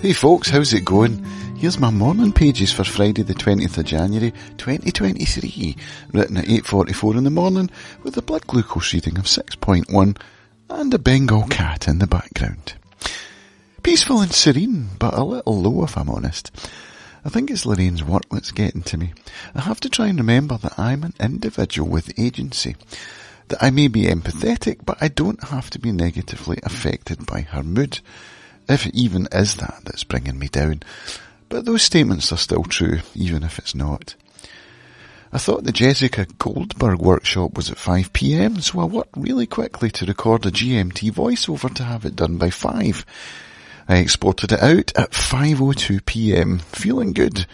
Hey folks, how's it going? Here's my morning pages for Friday the 20th of January 2023, written at 8.44 in the morning with a blood glucose reading of 6.1 and a Bengal cat in the background. Peaceful and serene, but a little low if I'm honest. I think it's Lorraine's work that's getting to me. I have to try and remember that I'm an individual with agency. That I may be empathetic, but I don't have to be negatively affected by her mood if it even is that that's bringing me down. But those statements are still true, even if it's not. I thought the Jessica Goldberg workshop was at 5pm, so I worked really quickly to record a GMT voiceover to have it done by 5. I exported it out at 5.02pm, feeling good,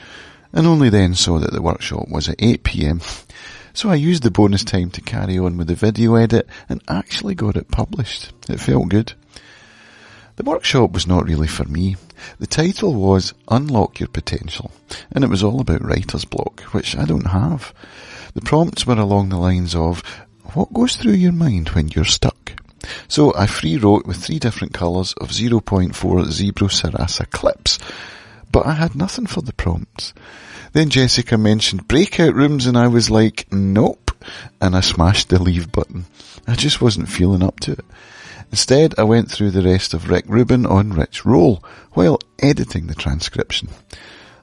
and only then saw that the workshop was at 8pm. So I used the bonus time to carry on with the video edit and actually got it published. It felt good. The workshop was not really for me. The title was Unlock Your Potential, and it was all about writer's block, which I don't have. The prompts were along the lines of, what goes through your mind when you're stuck? So I free wrote with three different colours of 0.4 Zebra Sarasa clips, but I had nothing for the prompts. Then Jessica mentioned breakout rooms and I was like, nope, and I smashed the leave button. I just wasn't feeling up to it. Instead, I went through the rest of Rick Rubin on Rich Roll while editing the transcription.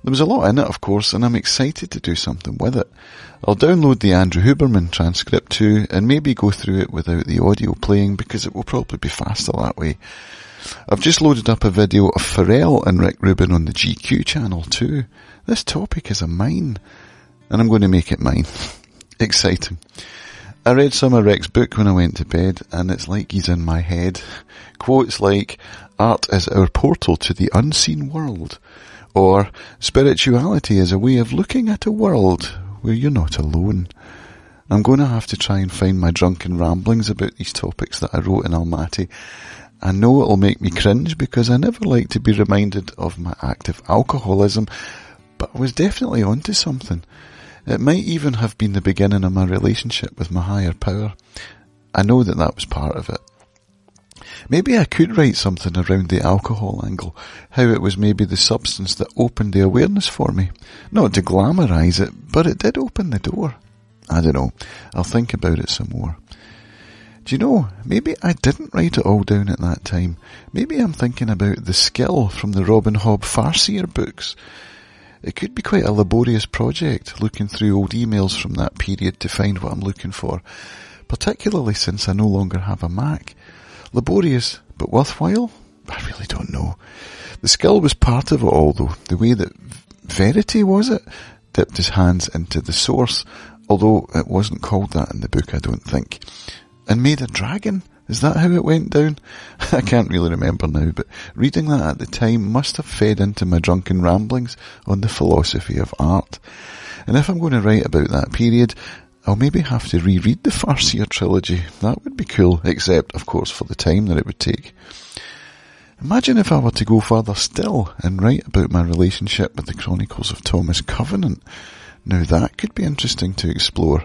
There was a lot in it, of course, and I'm excited to do something with it. I'll download the Andrew Huberman transcript too, and maybe go through it without the audio playing because it will probably be faster that way. I've just loaded up a video of Pharrell and Rick Rubin on the GQ channel too. This topic is a mine, and I'm going to make it mine. Exciting. I read some of Rick's book when I went to bed, and it's like he's in my head. Quotes like, art is our portal to the unseen world, or spirituality is a way of looking at a world where you're not alone. I'm going to have to try and find my drunken ramblings about these topics that I wrote in Almaty. I know it'll make me cringe because I never like to be reminded of my active alcoholism, but I was definitely onto something. It might even have been the beginning of my relationship with my higher power. I know that that was part of it. Maybe I could write something around the alcohol angle, how it was maybe the substance that opened the awareness for me. Not to glamorise it, but it did open the door. I don't know. I'll think about it some more. Do you know, maybe I didn't write it all down at that time. Maybe I'm thinking about the skill from the Robin Hobb Farseer books. It could be quite a laborious project, looking through old emails from that period to find what I'm looking for, particularly since I no longer have a Mac. Laborious, but worthwhile? I really don't know. The skill was part of it all though, the way that Verity, was it, dipped his hands into the source, although it wasn't called that in the book, I don't think, and made a dragon is that how it went down? I can't really remember now, but reading that at the time must have fed into my drunken ramblings on the philosophy of art. And if I'm going to write about that period, I'll maybe have to reread the Farseer trilogy. That would be cool, except, of course, for the time that it would take. Imagine if I were to go further still and write about my relationship with the Chronicles of Thomas Covenant. Now that could be interesting to explore.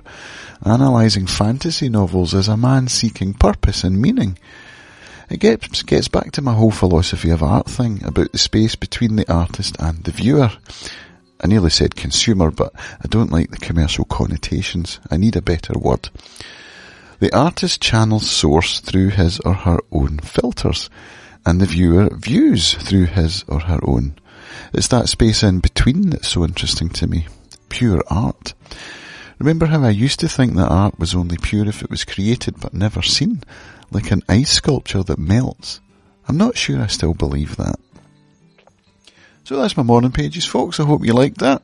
Analysing fantasy novels as a man seeking purpose and meaning. It gets, gets back to my whole philosophy of art thing about the space between the artist and the viewer. I nearly said consumer, but I don't like the commercial connotations. I need a better word. The artist channels source through his or her own filters, and the viewer views through his or her own. It's that space in between that's so interesting to me pure art. Remember how I used to think that art was only pure if it was created but never seen, like an ice sculpture that melts? I'm not sure I still believe that. So that's my morning pages, folks. I hope you liked that.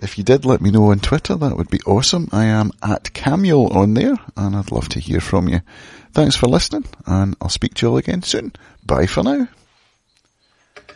If you did, let me know on Twitter. That would be awesome. I am at Camule on there, and I'd love to hear from you. Thanks for listening, and I'll speak to you all again soon. Bye for now.